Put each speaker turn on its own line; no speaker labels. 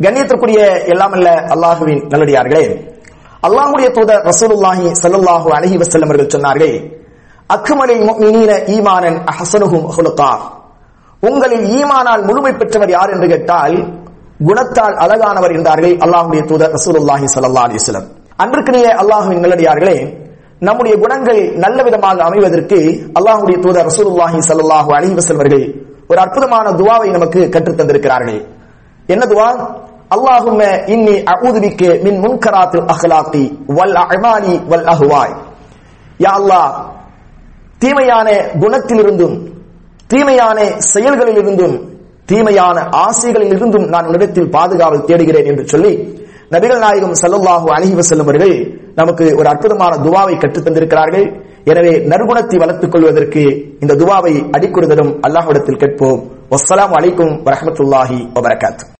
கண்ணியத்திற்குரிய எல்லாமல்ல அல்லாஹுவின் நல்லடியார்களே அல்லாஹுடைய தூதர் ரசூலுல்லாஹி ஸல்லல்லாஹு அலஹி வசல்லம் அவர்கள் சொன்னார்கள் அக்குமலில் முஃமினீன ஈமானன் ஹசனுகும் ஹுலுகா. உங்களில் ஈமானால் முழுமை பெற்றவர் யார் என்று கேட்டால் குணத்தால் அழகானவர் என்றார்கள் அல்லாஹுடைய தூதர் ரசூலுல்லாஹி சல்லா அலைஹி வஸல்லம். அன்றுக்கினிய அல்லாஹுவின் நல்லடியார்களே நம்முடைய குணங்கள் நல்ல விதமாக அமைவதற்கு அல்லாஹ்வுடைய தூதர் ரசூலுல்லாஹி ஸல்லல்லாஹு அலைஹி வசல்வர்கள் ஒரு அற்புதமான துவாவை நமக்கு கற்றுத் என்னதுவா அல்லாஹும் இன்னி அஊது மின் முன்கராத்து அஹ்லாத்தி வல் அமாலி வல் அஹுவாய். யா அல்லாஹ் தீமையான குணத்திலிருந்தும் தீமையான செயல்களிலிருந்தும் தீமையான ஆசைகளில் இருந்தும் நான் உன்னிடத்தில் பாதுகாவல் தேடுகிறேன் என்று சொல்லி நபிகள் நாயகம் ஸல்லல்லாஹு அலஹி வசல்லம் அவர்கள் நமக்கு ஒரு அற்புதமான துவாவை கற்றுத் தந்திருக்கிறார்கள். எனவே நறுகுணத்தை வளர்த்துக் கொள்வதற்கு இந்த துவாவை அடிக்குறுதலும் அல்லாஹ்விடத்தில் கேட்போம். வசலாம் அலைக்கும் வரமத்துல்லாஹி வபரகாத்துஹு